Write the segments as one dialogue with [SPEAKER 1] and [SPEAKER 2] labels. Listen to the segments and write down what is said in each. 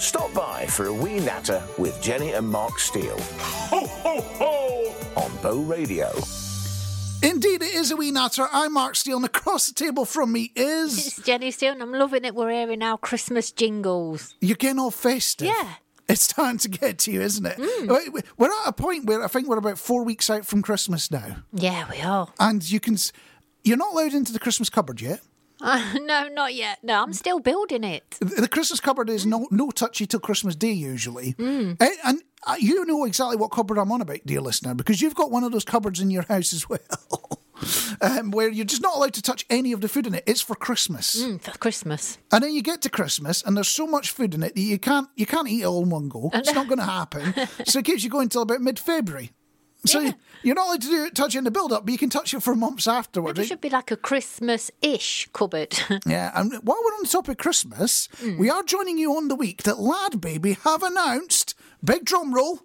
[SPEAKER 1] Stop by for a wee natter with Jenny and Marc Steele
[SPEAKER 2] Ho, ho, ho!
[SPEAKER 1] on Bow Radio.
[SPEAKER 3] Indeed, it is a wee natter. I'm Marc Steele, and across the table from me is.
[SPEAKER 4] It's Jenny Steele, and I'm loving it. We're hearing our Christmas jingles.
[SPEAKER 3] You're getting all festive.
[SPEAKER 4] Yeah.
[SPEAKER 3] It's starting to get to you, isn't it? Mm. We- We're at a point where I think we're about four weeks out from Christmas now.
[SPEAKER 4] Yeah, we are.
[SPEAKER 3] And you can. You're not allowed into the Christmas cupboard yet.
[SPEAKER 4] Uh, no, not yet. No, I'm still building it.
[SPEAKER 3] The Christmas cupboard is no no touchy till Christmas Day usually,
[SPEAKER 4] Mm.
[SPEAKER 3] Eh, and uh, you know exactly what cupboard I'm on about, dear listener, because you've got one of those cupboards in your house as well, um, where you're just not allowed to touch any of the food in it. It's for Christmas,
[SPEAKER 4] Mm, for Christmas.
[SPEAKER 3] and then you get to Christmas, and there's so much food in it that you can't you can't eat it all in one go. It's not going to happen. so it keeps you going till about mid February. So
[SPEAKER 4] Yeah.
[SPEAKER 3] you're not allowed to do it, touch it in the build up, but you can touch it for months afterwards.
[SPEAKER 4] There should be like a Christmas-ish cupboard.
[SPEAKER 3] Yeah, and while we're on the topic of Christmas, we are joining you on the week that Lad Baby have announced, big drum roll,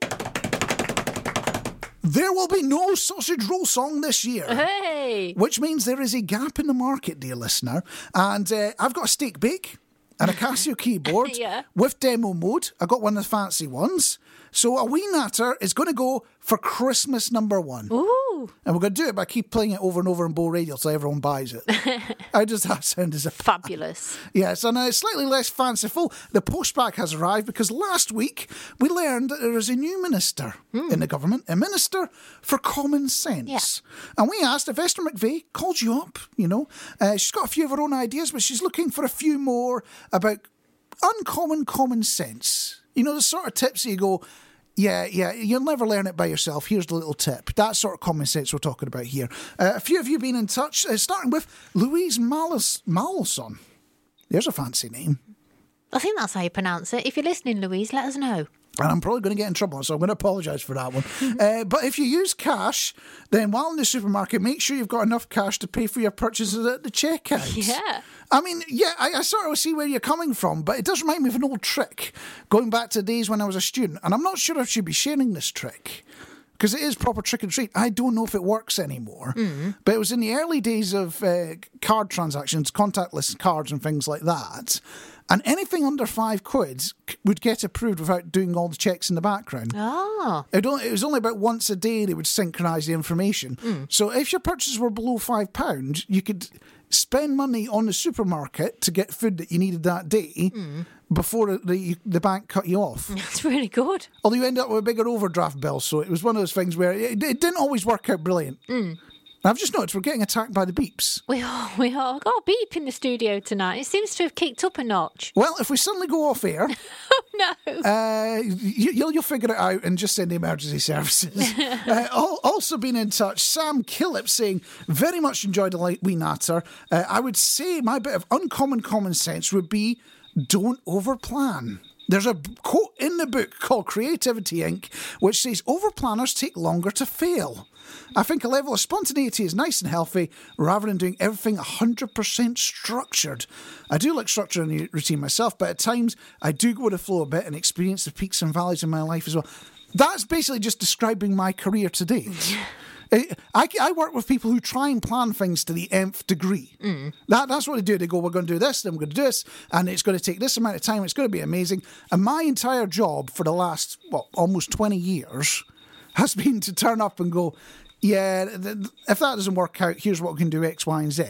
[SPEAKER 3] there will be no sausage roll song this year.
[SPEAKER 4] hey,
[SPEAKER 3] Which means there is a gap in the market, dear listener. And uh, I've got a steak bake and a Casio keyboard
[SPEAKER 4] Yeah.
[SPEAKER 3] with demo mode. I got one of the fancy ones. So a wee natter is going to go for Christmas number one.
[SPEAKER 4] ooh,
[SPEAKER 3] And we're going to do it by keep playing it over and over on Bow Radio so everyone buys it. How does that sound as a
[SPEAKER 4] fabulous.
[SPEAKER 3] Yes, and uh, slightly less fanciful, the postback has arrived because last week we learned that there is a new minister in the government, a minister for common sense. And we asked if Esther McVey called you up, you know. Uh, she's got a few of her own ideas, but she's looking for a few more about uncommon common sense. You know, the sort of tips that you go, yeah, yeah, you'll never learn it by yourself. Here's the little tip. That sort of common sense we're talking about here. Uh, a few of you been in touch, uh, starting with Louise Malis- Malson. There's a fancy name.
[SPEAKER 4] I think that's how you pronounce it. If you're listening, Louise, let us know.
[SPEAKER 3] And I'm probably going to get in trouble, so I'm going to apologise for that one. uh, but if you use cash, then while in the supermarket, make sure you've got enough cash to pay for your purchases at the checkout.
[SPEAKER 4] Yeah.
[SPEAKER 3] I mean, yeah, I, I sort of see where you're coming from, but it does remind me of an old trick going back to days when I was a student. And I'm not sure if I should be sharing this trick because it is proper trick and treat. I don't know if it works anymore, but it was in the early days of uh, card transactions, contactless cards, and things like that. And anything under five quid would get approved without doing all the checks in the background.
[SPEAKER 4] Oh,
[SPEAKER 3] It, only, it was only about once a day they would synchronise the information. Hmm. So if your purchases were below five pounds, you could spend money on the supermarket to get food that you needed that day hmm. before the the bank cut you off.
[SPEAKER 4] that's really good.
[SPEAKER 3] Although you end up with a bigger overdraft bill, so it was one of those things where it, it didn't always work out brilliant. Hmm. I've just noticed we're getting attacked by the beeps.
[SPEAKER 4] We are, we are. I've got a beep in the studio tonight. It seems to have kicked up a notch.
[SPEAKER 3] Well, if we suddenly go off air,
[SPEAKER 4] No.
[SPEAKER 3] Uh, you, you'll you'll figure it out and just send the emergency services. uh, al- also been in touch, Sam Killip saying very much enjoyed the light wee natter. Uh, I would say my bit of uncommon common sense would be don't overplan. There's a quote in the book called Creativity Inc., which says overplanners take longer to fail. I think a level of spontaneity is nice and healthy rather than doing everything 100% structured. I do like structure in the routine myself, but at times I do go with the flow a bit and experience the peaks and valleys in my life as well. That's basically just describing my career today. I, eh, I, I work with people who try and plan things to the nth degree. Mm. That, that's what they do. They go, we're going to do this, then we're going to do this, and it's going to take this amount of time. It's going to be amazing. And my entire job for the last, what, almost 20 years has been to turn up and go, yeah, th- th- if that doesn't work out, here's what we can do X, Y, and Z.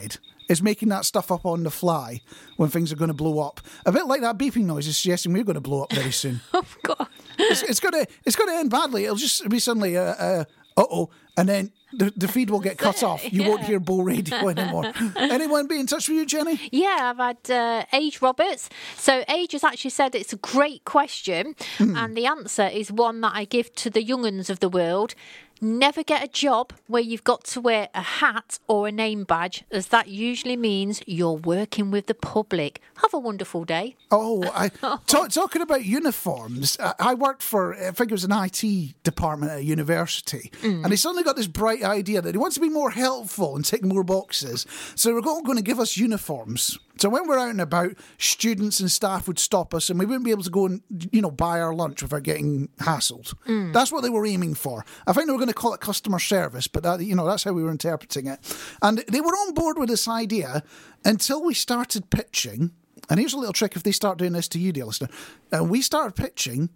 [SPEAKER 3] Is making that stuff up on the fly when things are going to blow up. A bit like that beeping noise is suggesting we're going to blow up very soon.
[SPEAKER 4] Oh, God.
[SPEAKER 3] it's, it's going to it's going to end badly. It'll just be suddenly uh, uh oh, and then the, the feed will get cut off. You won't hear Bull Radio anymore. Anyone be in touch with you, Jenny?
[SPEAKER 4] Yeah, I've had uh, Age Roberts. So Age has actually said it's a great question, and the answer is one that I give to the younguns of the world. Never get a job where you've got to wear a hat or a name badge, as that usually means you're working with the public. Have a wonderful day.
[SPEAKER 3] Oh, I, oh. ta- talking about uniforms, I, I worked for, I think it was an IT department at a university, mm. and they suddenly got this bright idea that they want to be more helpful and tick more boxes. So they were all going to give us uniforms. So when we're out and about, students and staff would stop us, and we wouldn't be able to go and you know buy our lunch without getting hassled. Mm. That's what they were aiming for. I think they were going to call it customer service, but that, you know that's how we were interpreting it. And they were on board with this idea until we started pitching And here's a little trick if they start doing this to you, dear listener. And we started pitching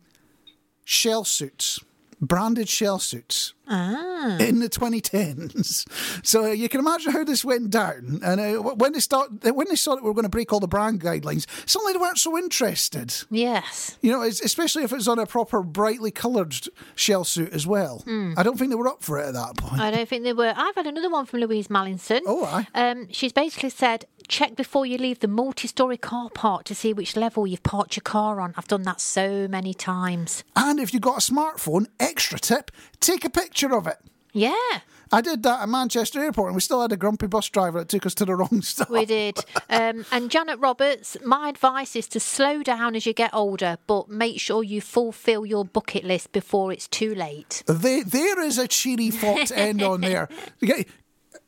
[SPEAKER 3] shell suits, branded shell suits. In the 2010s, so you can imagine how this went down. And uh, when they start, when they saw that we were going to break all the brand guidelines, suddenly they weren't so interested.
[SPEAKER 4] Yes.
[SPEAKER 3] You know, especially if it's on a proper brightly coloured shell suit as well. I don't think they were up for it at that point.
[SPEAKER 4] I don't think they were. I've had another one from Louise Mallinson.
[SPEAKER 3] Oh, aye.
[SPEAKER 4] Um, she's basically said, check before you leave the multi-story car park to see which level you've parked your car on. I've done that so many times.
[SPEAKER 3] And if you've got a smartphone, extra tip, take a picture of it.
[SPEAKER 4] Yeah,
[SPEAKER 3] I did that at Manchester Airport and we still had a grumpy bus driver that took us to the wrong stop.
[SPEAKER 4] we did. Um, and Janet Roberts, my advice is to slow down as you get older, but make sure you fulfil your bucket list before it's too late.
[SPEAKER 3] They, there is a cheery thought to end on there. Okay,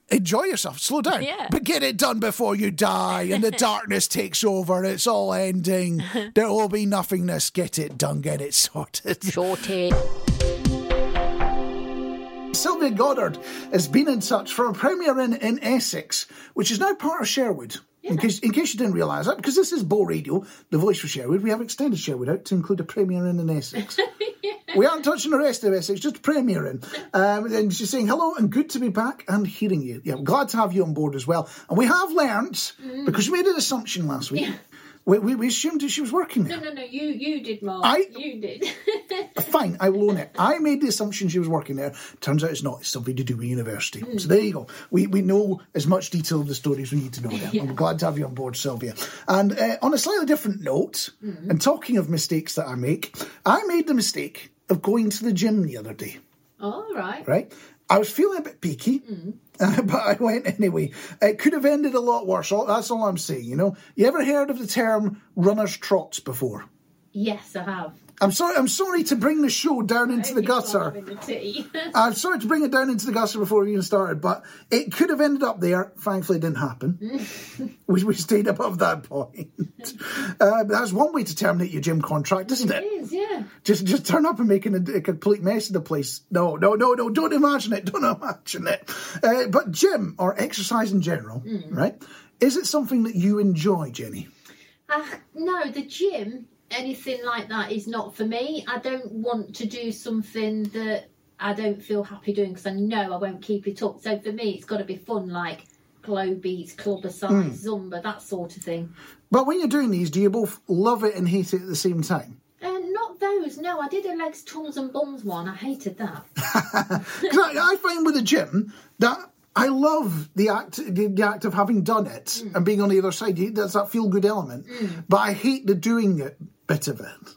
[SPEAKER 3] Enjoy yourself, slow down,
[SPEAKER 4] Yeah.
[SPEAKER 3] but get it done before you die and the darkness takes over. It's all ending. There will be nothingness. Get it done, get it sorted.
[SPEAKER 4] Shorty.
[SPEAKER 3] Sylvia Goddard has been in touch for a premiere in, in Essex, which is now part of Sherwood. In case, in case you didn't realise that, because this is Bo Radio, the voice for Sherwood, we have extended Sherwood out to include a premiere in in Essex. We aren't touching the rest of Essex, just a premiere in. Um, and she's saying hello and good to be back and hearing you. Yeah, I'm glad to have you on board as well. And we have learnt, because we made an assumption last week, we, we, we assumed that she was working there.
[SPEAKER 5] No, no, no. You, you did, Marc.
[SPEAKER 3] I-
[SPEAKER 5] You did.
[SPEAKER 3] Fine, I will own it. I made the assumption she was working there. Turns out it's not. It's something to do with university. So there you go. We we know as much detail of the story as we need to know there. I'm glad to have you on board, Sylvia. And uh, on a slightly different note, and talking of mistakes that I make, I made the mistake of going to the gym the other day.
[SPEAKER 5] All right.
[SPEAKER 3] Right? I was feeling a bit peaky, mm-hmm. but I went anyway. It could have ended a lot worse. That's all I'm saying. You know, you ever heard of the term runner's trots before?
[SPEAKER 5] Yes, I have.
[SPEAKER 3] I'm sorry. I'm sorry to bring the show down into the gutter.
[SPEAKER 5] the.
[SPEAKER 3] I'm sorry to bring it down into the gutter before we even started, but it could have ended up there. Thankfully, it didn't happen. we, we stayed above that point. Uh, that's one way to terminate your gym contract, isn't
[SPEAKER 5] it
[SPEAKER 3] it?
[SPEAKER 5] is, yeah.
[SPEAKER 3] Just just turn up and making a, a complete mess of the place. No, no, no, no. Don't imagine it. Don't imagine it. Uh, but gym or exercise in general, right? Is it something that you enjoy, Jenny?
[SPEAKER 5] Uh, no, the gym, anything like that is not for me. I don't want to do something that I don't feel happy doing because I know I won't keep it up. So for me, it's got to be fun, like glow beats, club aside, mm. zumba, that sort of thing.
[SPEAKER 3] But when you're doing these, do you both love it and hate it at the same time?
[SPEAKER 5] And not those. No, I did a legs, tongues, and bums one. I hated that.
[SPEAKER 3] Because I, I find with the gym that I love the act, the, act of having done it mm. and being on the other side. There's that feel good element, mm. but I hate the doing it bit of it.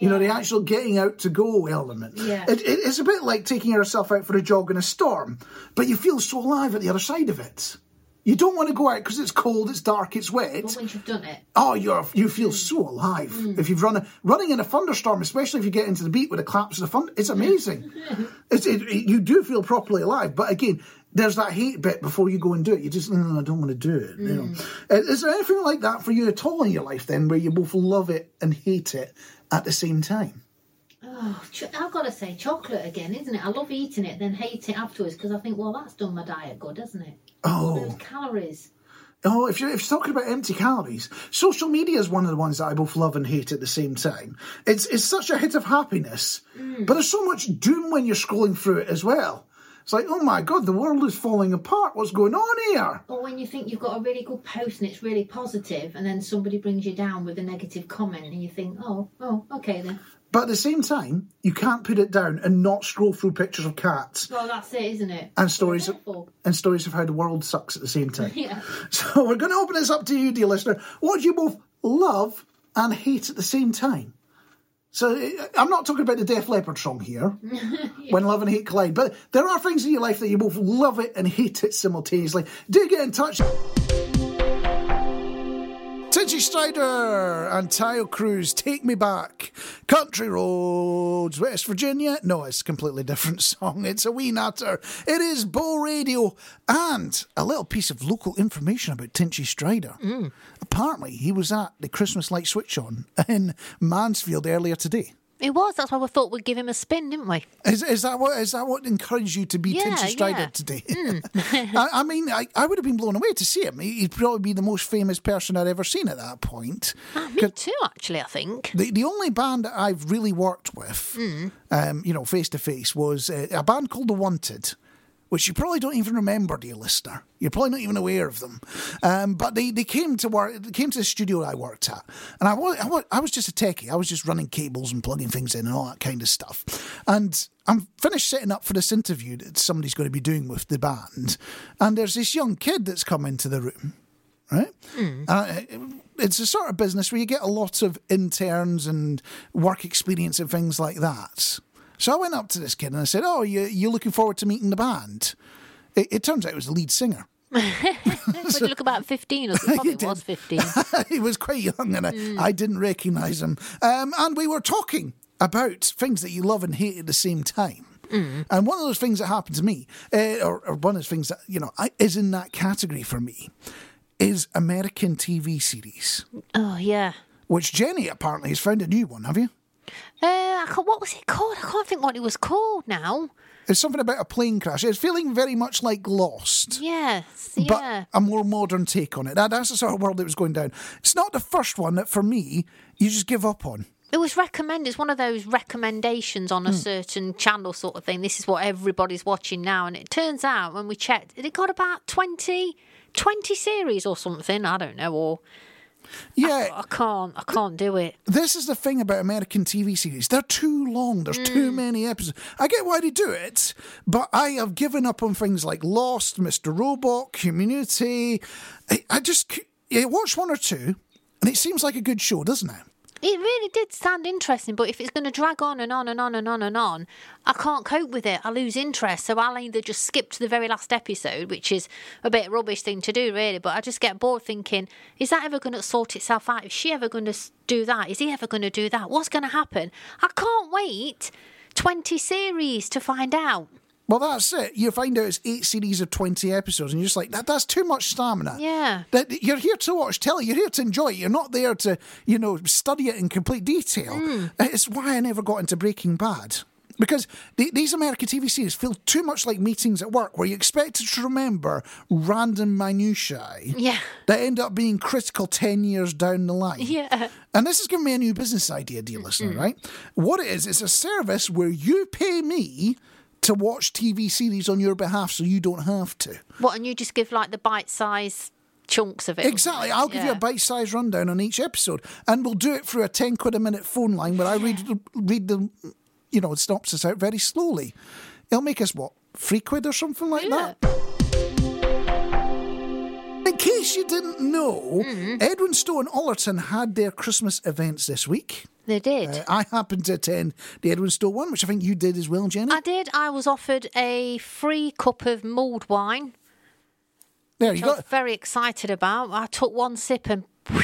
[SPEAKER 3] You know, the actual getting out to go element.
[SPEAKER 5] Yeah.
[SPEAKER 3] It, it, it's a bit like taking yourself out for a jog in a storm, but you feel so alive at the other side of it. You don't want to go out because it's cold, it's dark, it's wet.
[SPEAKER 5] But once you've done it,
[SPEAKER 3] Oh, you're you feel mm. so alive if you've run a, running in a thunderstorm, especially if you get into the beat with the claps of the thunder. It's amazing. it's, it, it- you do feel properly alive, but again, there's that hate bit before you go and do it. You just, no, I don't want to do it. You know. Mm. Uh, Is there anything like that for you at all in your life then, where you both love it and hate it at the same time?
[SPEAKER 5] oh, I've got to say chocolate again, isn't it? I love eating it, then hate it afterwards because I think, well, that's done my diet good, hasn't it?
[SPEAKER 3] Oh,
[SPEAKER 5] Those calories.
[SPEAKER 3] Oh, if you're, if you're talking about empty calories, social media is one of the ones that I both love and hate at the same time. It's it's such a hit of happiness, mm. but there's so much doom when you're scrolling through it as well. It's like, oh my god, the world is falling apart. What's going on here?
[SPEAKER 5] Or when you think you've got a really good post and it's really positive, and then somebody brings you down with a negative comment, and you think, oh, oh, okay then.
[SPEAKER 3] But at the same time, you can't put it down and not scroll through pictures of cats
[SPEAKER 5] Well, that's it, isn't it?
[SPEAKER 3] and stories of, and stories of how the world sucks at the same time.
[SPEAKER 5] Yeah.
[SPEAKER 3] So we're going to open this up to you, dear listener. What do you both love and hate at the same time? So uh, I'm not talking about the Def Leppard song here, when love and hate collide, but there are things in your life that you both love it and hate it simultaneously. Do get in touch. Tinchy Stryder and Taio Cruz, Take Me Back. Country Roads, West Virginia. No, it's a completely different song. It's a wee natter. It is Bo Radio. And a little piece of local information about Tinchy Stryder. Mm. Apparently, he was at the Christmas light switch on in Mansfield earlier today.
[SPEAKER 4] It was. That's why we thought we'd give him a spin, didn't we?
[SPEAKER 3] Is, is that what is that what encouraged you to be
[SPEAKER 4] Yeah,
[SPEAKER 3] Tinchy Stryder
[SPEAKER 4] yeah.
[SPEAKER 3] Today? I, I mean, I, I would have been blown away to see him. He- He'd probably be the most famous person I'd ever seen at that point.
[SPEAKER 4] Ah, me too, actually. I think.
[SPEAKER 3] The, the only band that I've really worked with,
[SPEAKER 4] Hmm.
[SPEAKER 3] um, you know, face to face, was uh, a band called The Wanted, which you probably don't even remember, dear listener. You're probably not even aware of them. Um, but they, they came to work, they came to the studio I worked at, and I was, I was I was just a techie. I was just running cables and plugging things in and all that kind of stuff. And I'm finished setting up for this interview that somebody's going to be doing with the band, and there's this young kid that's come into the room right? Uh, it's a sort of business where you get a lot of interns and work experience and things like that. So I went up to this kid and I said, "Oh, you you looking forward to meeting the band?" It, it turns out it was the lead singer.
[SPEAKER 4] You look about 15 or something? Probably
[SPEAKER 3] did.
[SPEAKER 4] was 15.
[SPEAKER 3] he was quite young and I, I didn't recognise him. Um, and we were talking about things that you love and hate at the same time. And one of those things that happened to me, uh, or, or one of those things that, you know, I, is in that category for me, is American TV series.
[SPEAKER 4] Oh, yeah.
[SPEAKER 3] Which Jenny apparently has found a new one, have you?
[SPEAKER 4] Uh, what was it called? I can't think what it was called now.
[SPEAKER 3] It's something about a plane crash. It's feeling very much like Lost,
[SPEAKER 4] Yes,
[SPEAKER 3] but
[SPEAKER 4] yeah.
[SPEAKER 3] a more modern take on it. That, that's the sort of world it was going down. It's not the first one that, for me, you just give up on.
[SPEAKER 4] It was recommended. It's one of those recommendations
[SPEAKER 3] Hmm.
[SPEAKER 4] on a certain channel, sort of thing. This is what everybody's watching now. And it turns out, when we checked, it got about 20, 20 series or something. I don't know. Or
[SPEAKER 3] Yeah,
[SPEAKER 4] I can't. I can't do it.
[SPEAKER 3] this is the thing about American TV series. They're too long. There's
[SPEAKER 4] Mm.
[SPEAKER 3] too many episodes. I get why they do it, but I have given up on things like Lost, Mr. Robot, Community. I, I just you watch one or two, and it seems like a good show, doesn't it?
[SPEAKER 4] It really did sound interesting, but if it's going to drag on and on and on and on and on, I can't cope with it. I lose interest, so I'll either just skip to the very last episode, which is a bit rubbish thing to do, really. But I just get bored thinking, is that ever going to sort itself out? Is she ever going to do that? Is he ever going to do that? What's going to happen? I can't wait twenty series to find out.
[SPEAKER 3] Well, that's it. You find out it's eight series of 20 episodes, and you're just like, that, that's too much stamina.
[SPEAKER 4] Yeah.
[SPEAKER 3] That You're here to watch telly. You're here to enjoy it. You're not there to, you know, study it in complete detail.
[SPEAKER 4] Hmm.
[SPEAKER 3] It's why I never got into Breaking Bad. Because the, these American TV series feel too much like meetings at work where you're expected to remember random minutiae
[SPEAKER 4] Yeah.
[SPEAKER 3] that end up being critical 10 years down the line.
[SPEAKER 4] Yeah.
[SPEAKER 3] And this has given me a new business idea, dear listener, right? What it is, it's a service where you pay me to watch TV series on your behalf so you don't have to.
[SPEAKER 4] What? And you just give like the bite-size chunks of it.
[SPEAKER 3] Exactly. I'll give you a bite size rundown on each episode, and we'll do it through a 10 quid a minute phone line where I read, the- read the, you know, synopsis out very slowly. It'll make us, what, three quid or something like
[SPEAKER 4] Yeah.
[SPEAKER 3] that? In case you didn't know,
[SPEAKER 4] Mm-hmm.
[SPEAKER 3] Edwinstowe and Ollerton had their Christmas events this week.
[SPEAKER 4] They did.
[SPEAKER 3] Uh, I happened to attend the Edwinstowe one, which I think you did as well, Jenny.
[SPEAKER 4] I did. I was offered a free cup of mulled wine.
[SPEAKER 3] there you
[SPEAKER 4] I was
[SPEAKER 3] go.
[SPEAKER 4] very excited about. I took one sip and whew,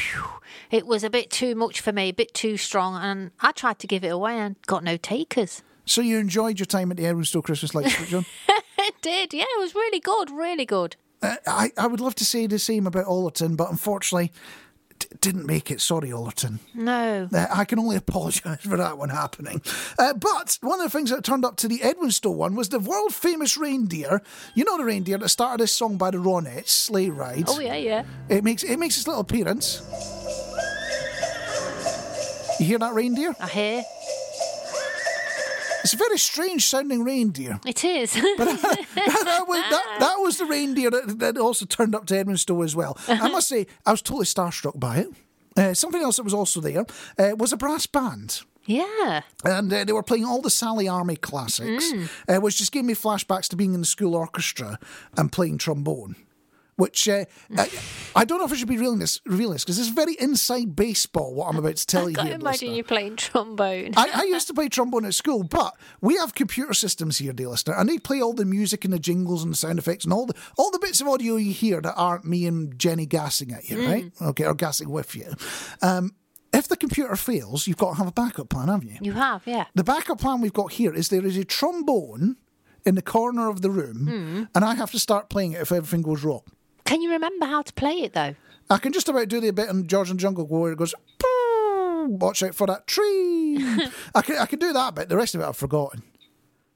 [SPEAKER 4] it was a bit too much for me, a bit too strong, and I tried to give it away and got no takers.
[SPEAKER 3] So you enjoyed your time at the Edwinstowe Christmas Lights, John?
[SPEAKER 4] It did, yeah, it was really good, really good.
[SPEAKER 3] Uh, I, I would love to say the same about Ollerton, but unfortunately, d- didn't make it. Sorry, Ollerton.
[SPEAKER 4] No,
[SPEAKER 3] Uh, I can only apologise for that one happening. Uh, but one of the things that turned up to the Edwinstowe one was the world famous reindeer. You know the reindeer that started this song by the Ronettes, Sleigh Ride.
[SPEAKER 4] oh yeah, yeah.
[SPEAKER 3] It makes it makes its little appearance. You hear that reindeer?
[SPEAKER 4] I hear
[SPEAKER 3] It's a very strange sounding reindeer.
[SPEAKER 4] it is.
[SPEAKER 3] that, that was, that, that was the reindeer that, that also turned up to Edwinstowe as well. I must say, I was totally starstruck by it. Uh, something else that was also there uh, was a brass band.
[SPEAKER 4] yeah,
[SPEAKER 3] And uh, they were playing all the Sally Army classics, uh, which just gave me flashbacks to being in the school orchestra and playing trombone. Which uh, I, I don't know if I should be revealing this revealing this because it's very inside baseball what I'm about to tell
[SPEAKER 4] I
[SPEAKER 3] you
[SPEAKER 4] can't imagine
[SPEAKER 3] listener.
[SPEAKER 4] you playing trombone.
[SPEAKER 3] I, I used to play trombone at school, but we have computer systems here, dear listener, and they play all the music and the jingles and the sound effects and all the all the bits of audio you hear that aren't me and Jenny gassing at you, right? Okay, or gassing with you. Um, if the computer fails, you've got to have a backup plan, haven't you?
[SPEAKER 4] you have, yeah.
[SPEAKER 3] The backup plan we've got here is there is a trombone in the corner of the room, and I have to start playing it if everything goes wrong.
[SPEAKER 4] Can you remember how to play it though?
[SPEAKER 3] I can just about do the bit in George and Jungle where it goes. watch out for that tree. I can I can do that bit. The rest of it I've forgotten.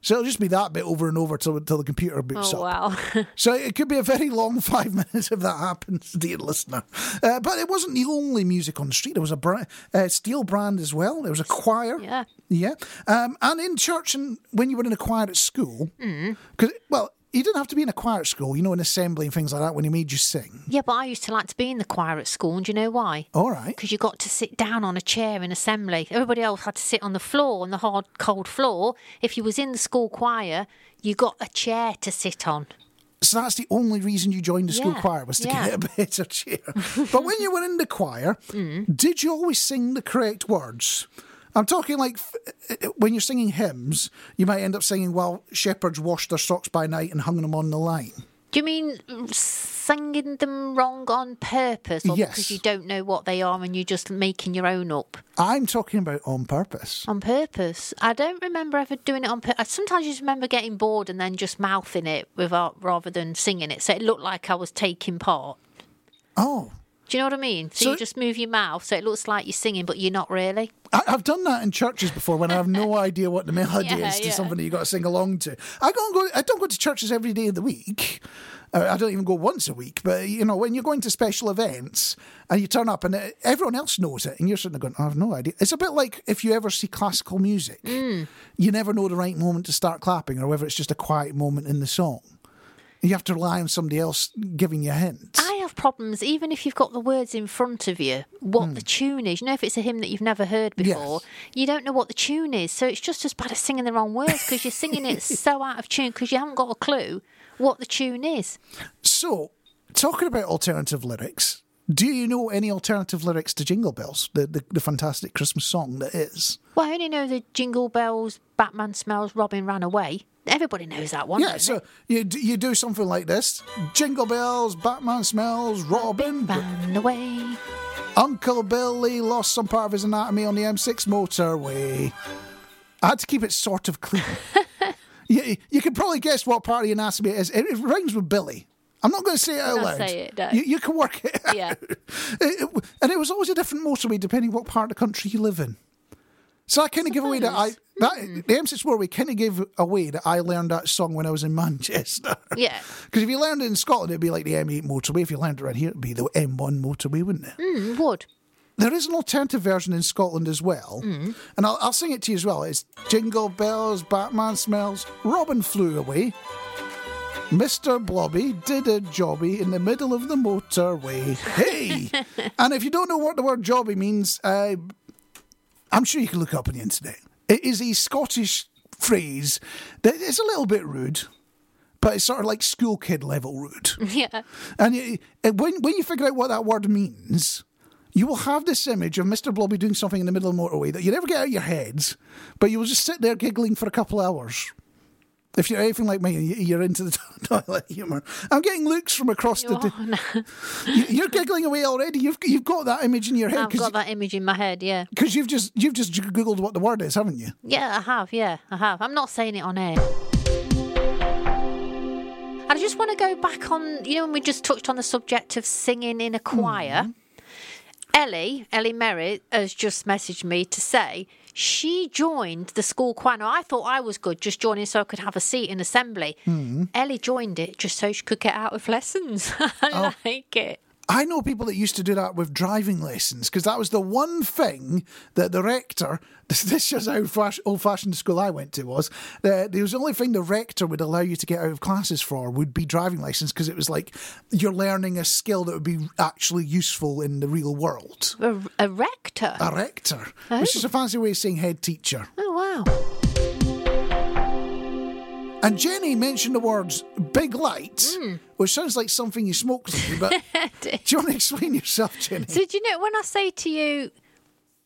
[SPEAKER 3] So it'll just be that bit over and over till, till the computer boots
[SPEAKER 4] Oh
[SPEAKER 3] up.
[SPEAKER 4] wow.
[SPEAKER 3] So it could be a very long five minutes if that happens, dear listener. Uh, but it wasn't the only music on the street. There was a bra- uh, steel brand as well. There was a choir.
[SPEAKER 4] Yeah.
[SPEAKER 3] Yeah. Um, and in church and when you were in a choir at school,
[SPEAKER 4] Mm.
[SPEAKER 3] because, well, you didn't have to be in a choir at school, you know, in assembly and things like that when he made you sing.
[SPEAKER 4] yeah, but I used to like to be in the choir at school, and do you know why?
[SPEAKER 3] All right.
[SPEAKER 4] Because you got to sit down on a chair in assembly. Everybody else had to sit on the floor, on the hard, cold floor. If you was in the school choir, you got a chair to sit on.
[SPEAKER 3] So that's the only reason you joined the school
[SPEAKER 4] Yeah,
[SPEAKER 3] choir was to
[SPEAKER 4] yeah.
[SPEAKER 3] get a better chair. but when you were in the choir,
[SPEAKER 4] Mm.
[SPEAKER 3] did you always sing the correct words? I'm talking like f- when you're singing hymns, you might end up singing, "While shepherds washed their socks by night and hung them on the line."
[SPEAKER 4] Do you mean singing them wrong on purpose, or
[SPEAKER 3] Yes.
[SPEAKER 4] because you don't know what they are and you're just making your own up?
[SPEAKER 3] I'm talking about on purpose.
[SPEAKER 4] On purpose. I don't remember ever doing it on purpose. I Sometimes just remember getting bored and then just mouthing it without rather than singing it, so it looked like I was taking part.
[SPEAKER 3] Oh,
[SPEAKER 4] Do you know what I mean? So,
[SPEAKER 3] So-
[SPEAKER 4] you just move your mouth so it looks like you're singing, but you're not really.
[SPEAKER 3] I, I've done that in churches before when I have no idea what the melody
[SPEAKER 4] Yeah,
[SPEAKER 3] is to
[SPEAKER 4] yeah.
[SPEAKER 3] something that you've got to sing along to. I don't go. I don't go to churches every day of the week. Uh, I don't even go once a week. But you know, when you're going to special events and you turn up and uh, everyone else knows it, and you're sitting there going, "I have no idea." It's a bit like if you ever see classical music,
[SPEAKER 4] Mm.
[SPEAKER 3] you never know the right moment to start clapping, or whether it's just a quiet moment in the song. You have to rely on somebody else giving you hints.
[SPEAKER 4] I have problems, even if you've got the words in front of you, what
[SPEAKER 3] Hmm.
[SPEAKER 4] the tune is. You know, if it's a hymn that you've never heard before,
[SPEAKER 3] Yes.
[SPEAKER 4] you don't know what the tune is. So it's just as bad as singing the wrong words because you're singing it so out of tune because you haven't got a clue what the tune is.
[SPEAKER 3] So, talking about alternative lyrics, do you know any alternative lyrics to Jingle Bells, the, the, the fantastic Christmas song that is?
[SPEAKER 4] Well, I only know the Jingle Bells, Batman smells, Robin ran away. Everybody knows that one.
[SPEAKER 3] Yeah, so you, d- you do something like this Jingle Bells, Batman smells, Robin,
[SPEAKER 4] ran away.
[SPEAKER 3] Uncle Billy lost some part of his anatomy on the M6 motorway. I had to keep it sort of clean. you, you can probably guess what part of the anatomy it is. It, it rhymes with Billy. I'm not going to say it out
[SPEAKER 4] Don't
[SPEAKER 3] loud.
[SPEAKER 4] say it, no.
[SPEAKER 3] you, you can work it.
[SPEAKER 4] Yeah.
[SPEAKER 3] It- and it was always a different motorway depending what part of the country you live in. So I kind of give away that I that the M6 motorway kind of gave away that I learned that song when I was in Manchester.
[SPEAKER 4] Yeah.
[SPEAKER 3] Because if you learned it in Scotland, it'd be like the M8 motorway. If you learned it around here, it'd be the M1 motorway, wouldn't it?
[SPEAKER 4] Mm, would.
[SPEAKER 3] There is an alternative version in Scotland as well, and I'll, I'll sing it to you as well. It's Jingle Bells, Batman smells, Robin flew away. Mr. Blobby did a jobby in the middle of the motorway. Hey! and if you don't know what the word jobby means, uh, I'm sure you can look up on the internet. It is a Scottish phrase that is a little bit rude, but it's sort of like school kid level rude.
[SPEAKER 4] Yeah.
[SPEAKER 3] And you, uh, when when you figure out what that word means, you will have this image of Mr. Blobby doing something in the middle of the motorway that you never get out of your heads, but you will just sit there giggling for a couple of hours. If you're anything like me, you- you're into the toilet humour. I'm getting looks from across the.
[SPEAKER 4] Oh, no.
[SPEAKER 3] You- You're giggling away already. You've you've got that image in your head
[SPEAKER 4] I've got that image in my head, yeah.
[SPEAKER 3] because you've just you've just googled what the word is, haven't you?
[SPEAKER 4] Yeah, I have. Yeah, I have. I'm not saying it on air. I just want to go back on, you know, when we just touched on the subject of singing in a hmm. choir. Ellie, Ellie Merritt, has just messaged me to say she joined the school choir. Now, I thought I was good just joining so I could have a seat in assembly. Hmm. Ellie joined it just so she could get out of lessons. I oh. like it.
[SPEAKER 3] I know people that used to do that with driving lessons because that was the one thing that the rector. This, this shows how old fashioned school I went to was. The, there was the only thing the rector would allow you to get out of classes for would be driving lessons because it was like you're learning a skill that would be actually useful in the real world.
[SPEAKER 4] A, a rector.
[SPEAKER 3] A rector, which oh. is a fancy way of saying head teacher.
[SPEAKER 4] oh, wow.
[SPEAKER 3] And Jenny mentioned the words big light, hmm. which sounds like something you smoke, but do you want to explain yourself, Jenny?
[SPEAKER 4] So do you know when I say to you,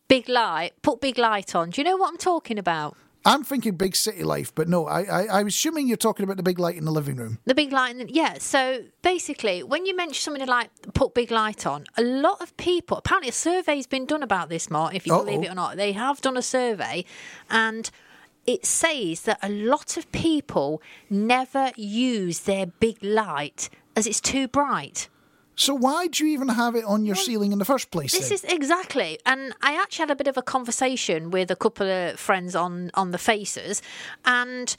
[SPEAKER 4] big light, put big light on? Do you know what I'm talking about?
[SPEAKER 3] I'm thinking big city life, but no, I, I, I was assuming you're talking about the big light in the living room.
[SPEAKER 4] The big light, in the, yeah. So basically, when you mention something like put big light on, a lot of people apparently a survey's been done about this, Marc. If you believe
[SPEAKER 3] Uh-oh.
[SPEAKER 4] it or not, they have done a survey, and it says that a lot of people never use their big light as it's too bright.
[SPEAKER 3] So why do you even have it on your ceiling in the first place?
[SPEAKER 4] This
[SPEAKER 3] then?
[SPEAKER 4] is exactly, and I actually had a bit of a conversation with a couple of friends on on the Faces, and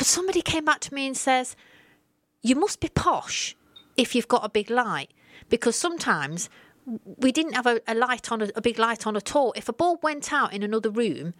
[SPEAKER 4] somebody came back to me and says, "You must be posh if you've got a big light, because sometimes." We didn't have a, a light on a, a big light on at all. If a bulb went out in another room,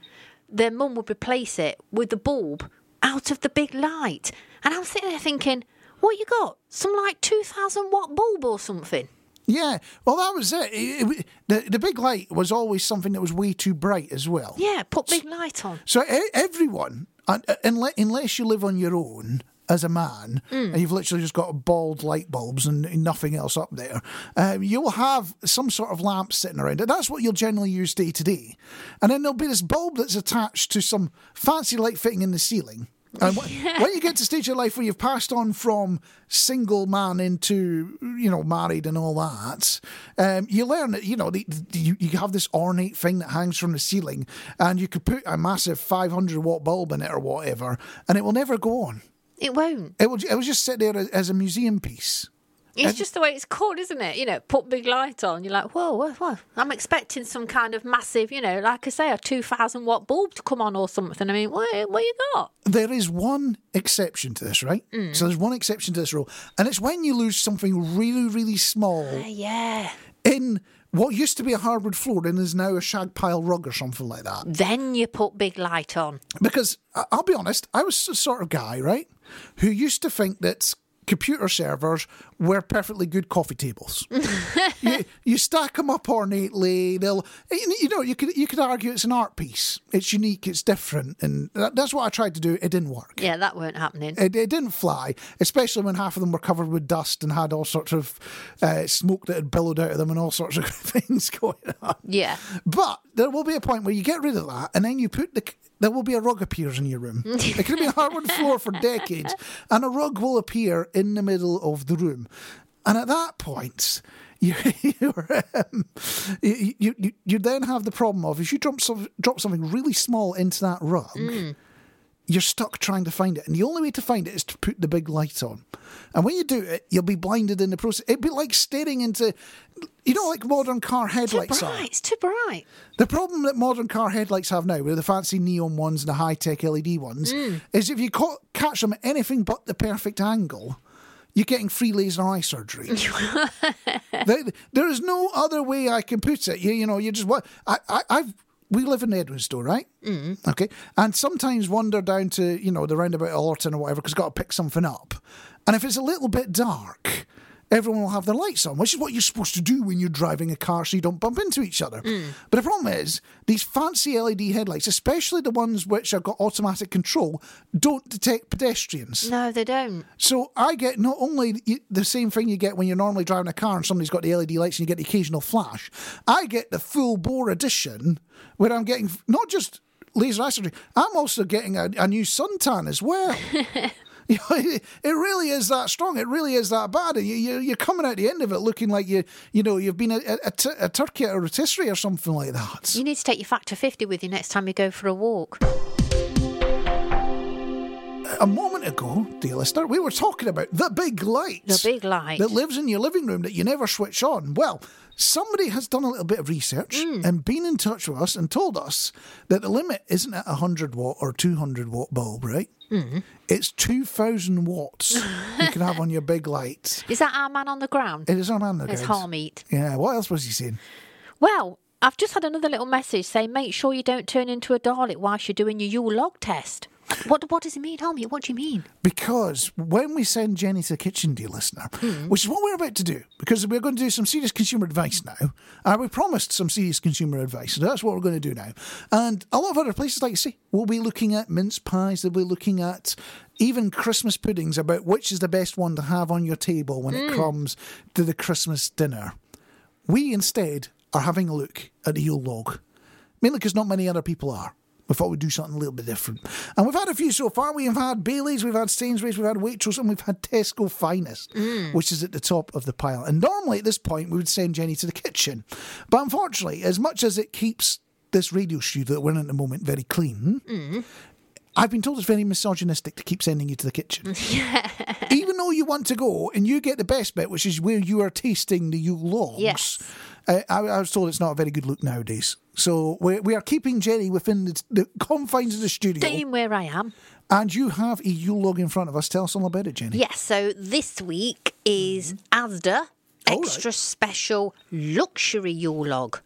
[SPEAKER 4] their mum would replace it with the bulb out of the big light. And I'm sitting there thinking, what you got? Some like 2000 watt bulb or something?
[SPEAKER 3] Yeah, well, that was it. It- it- the, the big light was always something that was way too bright as well.
[SPEAKER 4] Yeah, put big light on.
[SPEAKER 3] So e- everyone, un- uh, unless you live on your own as a man,
[SPEAKER 4] Mm.
[SPEAKER 3] and you've literally just got bald light bulbs and nothing else up there, um, you'll have some sort of lamp sitting around. And that's what you'll generally use day to day. And then there'll be this bulb that's attached to some fancy light fitting in the ceiling. And when you get to stage of life where you've passed on from single man into, you know, married and all that, um, you learn that, you know, the, the- you, you have this ornate thing that hangs from the ceiling and you could put a massive 500 watt bulb in it or whatever and it will never go on.
[SPEAKER 4] It won't.
[SPEAKER 3] It will, it will just sit there as- as a museum piece.
[SPEAKER 4] It's just the way it's called, isn't it? You know, put big light on. You're like, whoa, whoa, whoa. I'm expecting some kind of massive, you know, like I say, a 2,000 watt bulb to come on or something. I mean, what, what you got?
[SPEAKER 3] There is one exception to this, right? So there's one exception to this rule, and it's when you lose something really, really small
[SPEAKER 4] Uh, yeah.
[SPEAKER 3] in what used to be a hardwood floor and is now a shag pile rug or something like that.
[SPEAKER 4] Then you put big light on.
[SPEAKER 3] Because I'll be honest, I was the sort of guy, right, who used to think that computer servers were perfectly good coffee tables. you, you stack them up ornately. They'll, you know, you could you could argue it's an art piece. It's unique. It's different, and that, that's what I tried to do. It didn't work.
[SPEAKER 4] Yeah, that weren't happening.
[SPEAKER 3] It, it didn't fly, especially when half of them were covered with dust and had all sorts of uh, smoke that had billowed out of them and all sorts of things going on.
[SPEAKER 4] Yeah.
[SPEAKER 3] But there will be a point where you get rid of that, and then you put the. There will be a rug appears in your room. it could be a hardwood floor for decades, and a rug will appear in the middle of the room. And at that point, you you're, um, you, you, you you then have the problem of if you drop some, drop something really small into that rug, you're stuck trying to find it. And the only way to find it is to put the big light on. And when you do it, you'll be blinded in the process. It'd be like staring into, you know, like modern car
[SPEAKER 4] Too
[SPEAKER 3] headlights are.
[SPEAKER 4] It's too bright.
[SPEAKER 3] The problem that modern car headlights have now, with the fancy neon ones and the high tech LED ones, hmm. is if you ca- catch them at anything but the perfect angle, you're getting free laser eye surgery. there, there is no other way I can put it. You, you know, you just what I, I, I've. We live in Edwinstowe, right? Mm. Okay, and sometimes wander down to you know the roundabout at Ollerton or whatever because got to pick something up, and if it's a little bit dark, everyone will have their lights on, which is what you're supposed to do when you're driving a car so you don't bump into each other. Mm. But the problem is, these fancy LED headlights, especially the ones which have got automatic control, don't detect pedestrians.
[SPEAKER 4] No, they don't.
[SPEAKER 3] So I get not only the same thing you get when you're normally driving a car and somebody's got the LED lights and you get the occasional flash, I get the full bore edition where I'm getting not just laser eye surgery, I'm also getting a, a new suntan as well. You know, it, it really is that strong. It really is that bad. And you, you, you're coming out the end of it looking like you, you know, you've been a, a, a, t- a turkey at a rotisserie or something like that.
[SPEAKER 4] You need to take your factor 50 with you next time you go for a walk.
[SPEAKER 3] A moment ago, dear listener, we were talking about the big light.
[SPEAKER 4] The big light.
[SPEAKER 3] that lives in your living room that you never switch on. Well, somebody has done a little bit of research hmm. and been in touch with us and told us that the limit isn't at a 100 watt or 200 watt bulb, right? Hmm. It's 2,000 watts you can have on your big light.
[SPEAKER 4] Is that our man on the ground?
[SPEAKER 3] It is our man on hand
[SPEAKER 4] It's Harmeet.
[SPEAKER 3] Yeah, what else was he saying?
[SPEAKER 4] Well, I've just had another little message saying make sure you don't turn into a Dalek whilst you're doing your Yule log test. What what does it mean, Harmeet? What do you mean?
[SPEAKER 3] Because when we send Jenny to the kitchen, dear listener, which is what we're about to do, because we're going to do some serious consumer advice now. Uh, we promised some serious consumer advice, so that's what we're going to do now. And a lot of other places, like you see, we'll be looking at mince pies, they'll be looking at even Christmas puddings about which is the best one to have on your table when it comes to the Christmas dinner. We instead are having a look at the Yule log, mainly because not many other people are. We thought we'd do something a little bit different. And we've had a few so far. We've had Bailey's, we've had Sainsbury's, we've had Waitrose, and we've had Tesco Finest, mm. which is at the top of the pile. And normally at this point, we would send Jenny to the kitchen. But unfortunately, as much as it keeps this radio studio that we're in at the moment very clean, mm. I've been told it's very misogynistic to keep sending you to the kitchen. Even though you want to go and you get the best bit, which is where you are tasting the Yule logs.
[SPEAKER 4] Yes.
[SPEAKER 3] Uh, I, I was told it's not a very good look nowadays. So we, we are keeping Jenny within the, the confines of the studio.
[SPEAKER 4] Staying where I am.
[SPEAKER 3] And you have a Yule log in front of us. Tell us all about it, Jenny.
[SPEAKER 4] Yes, so this week is Asda
[SPEAKER 3] Oh, right.
[SPEAKER 4] Extra Special Luxury Yule Log.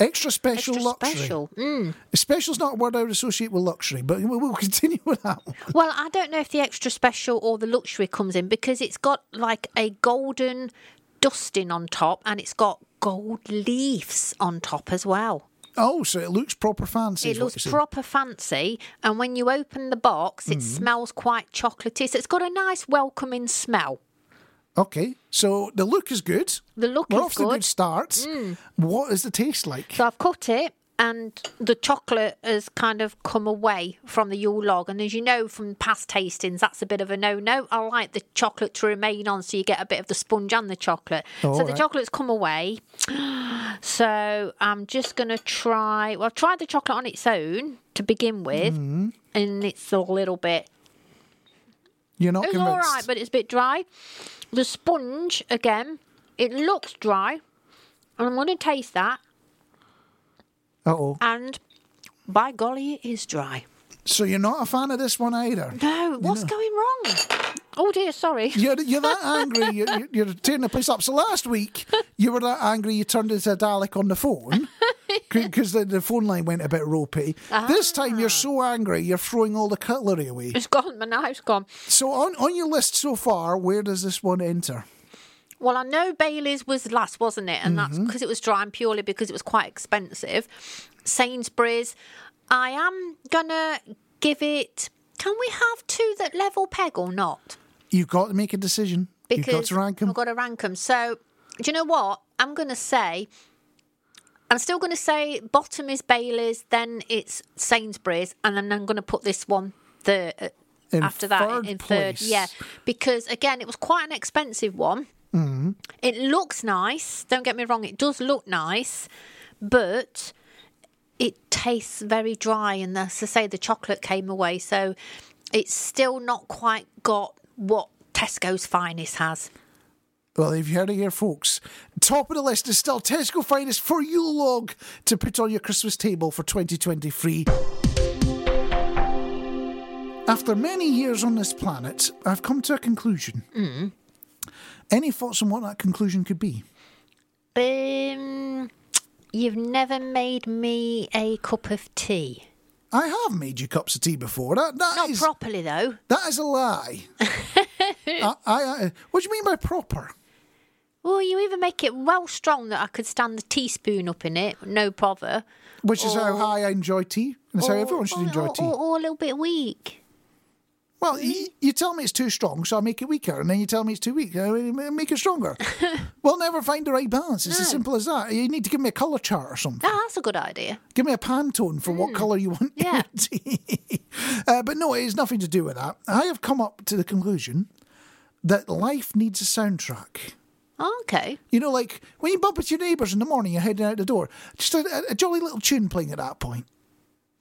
[SPEAKER 3] Extra special
[SPEAKER 4] Extra
[SPEAKER 3] luxury.
[SPEAKER 4] special. Mm.
[SPEAKER 3] Special's not a word I would associate with luxury, but we'll continue with that one.
[SPEAKER 4] Well, I don't know if the extra special or the luxury comes in because it's got like a golden dusting on top and it's got gold leaves on top as well.
[SPEAKER 3] Oh, so it looks proper fancy.
[SPEAKER 4] It looks proper fancy, and when you open the box, it smells quite chocolatey. So it's got a nice welcoming smell.
[SPEAKER 3] Okay, so the look is good.
[SPEAKER 4] The look
[SPEAKER 3] We're
[SPEAKER 4] is
[SPEAKER 3] off to
[SPEAKER 4] good. Mm.
[SPEAKER 3] good starts. What is the taste like?
[SPEAKER 4] So I've cut it, and the chocolate has kind of come away from the Yule log. And as you know from past tastings, that's a bit of a no-no. I like the chocolate to remain on, so you get a bit of the sponge and the chocolate.
[SPEAKER 3] Oh,
[SPEAKER 4] so the
[SPEAKER 3] right.
[SPEAKER 4] chocolate's come away. So I'm just going to try. Well, I've tried the chocolate on its own to begin with,
[SPEAKER 3] Mm-hmm.
[SPEAKER 4] and it's a little bit.
[SPEAKER 3] You're not
[SPEAKER 4] It's
[SPEAKER 3] convinced.
[SPEAKER 4] all right, but it's a bit dry. The sponge again, it looks dry, and I'm going to taste that.
[SPEAKER 3] Uh oh.
[SPEAKER 4] And by golly, it is dry.
[SPEAKER 3] So you're not a fan of this one either?
[SPEAKER 4] No, what's going wrong? Oh dear, sorry.
[SPEAKER 3] You're, you're that angry, you're, you're- you're tearing the place up. So last week, you were that angry you turned into a Dalek on the phone because the, the phone line went a bit ropey. This time,
[SPEAKER 4] Ah.
[SPEAKER 3] you're so angry, you're throwing all the cutlery away.
[SPEAKER 4] It's gone. My knife's gone.
[SPEAKER 3] So on, on your list so far, where does this one enter?
[SPEAKER 4] Well, I know Bailey's was last, wasn't it? And that's
[SPEAKER 3] Mm-hmm.
[SPEAKER 4] because it was dry and purely because it was quite expensive. Sainsbury's, I am gonna give it. Can we have two that level peg or not?
[SPEAKER 3] You've got to make a decision. You've got to rank 'em.
[SPEAKER 4] I've got to rank them. So, do you know what? I'm going to say, I'm still going to say bottom is Bailey's, then it's Sainsbury's, and then I'm going to put this one third uh, after that in third. Yeah, because again, it was quite an expensive one.
[SPEAKER 3] Mm-hmm.
[SPEAKER 4] It looks nice. Don't get me wrong; it does look nice, but it tastes very dry. And as I say, the chocolate came away, so it's still not quite got what Tesco's finest has.
[SPEAKER 3] Well, if you heard it here, folks, top of the list is still Tesco Finest for Yule log to put on your Christmas table for 2023. After many years on this planet, I've come to a conclusion. Any thoughts on what that conclusion could be?
[SPEAKER 4] Um, you've never made me a cup of tea.
[SPEAKER 3] I have made you cups of tea before. That that
[SPEAKER 4] Not
[SPEAKER 3] is-
[SPEAKER 4] properly though.
[SPEAKER 3] that is a lie. I, I, I, what do you mean by proper?
[SPEAKER 4] Well, you either make it well strong that I could stand the teaspoon up in it, no bother.
[SPEAKER 3] Which is how high I enjoy tea, and it's how everyone should
[SPEAKER 4] or-
[SPEAKER 3] enjoy
[SPEAKER 4] or,
[SPEAKER 3] tea.
[SPEAKER 4] Or, or a little bit weak.
[SPEAKER 3] Well, you, you tell me it's too strong, so I make it weaker, and then you tell me it's too weak, I make it stronger. we'll never find the right balance. It's as simple as that. You need to give me a colour chart or something.
[SPEAKER 4] Ah, that's a good idea.
[SPEAKER 3] Give me a Pantone for what colour you want
[SPEAKER 4] Hmm. Yeah.
[SPEAKER 3] uh, but no, it has nothing to do with that. I have come up to the conclusion that life needs a soundtrack.
[SPEAKER 4] Okay.
[SPEAKER 3] You know, like when you bump into your neighbours in the morning, you're heading out the door, just a, a jolly little tune playing at that point.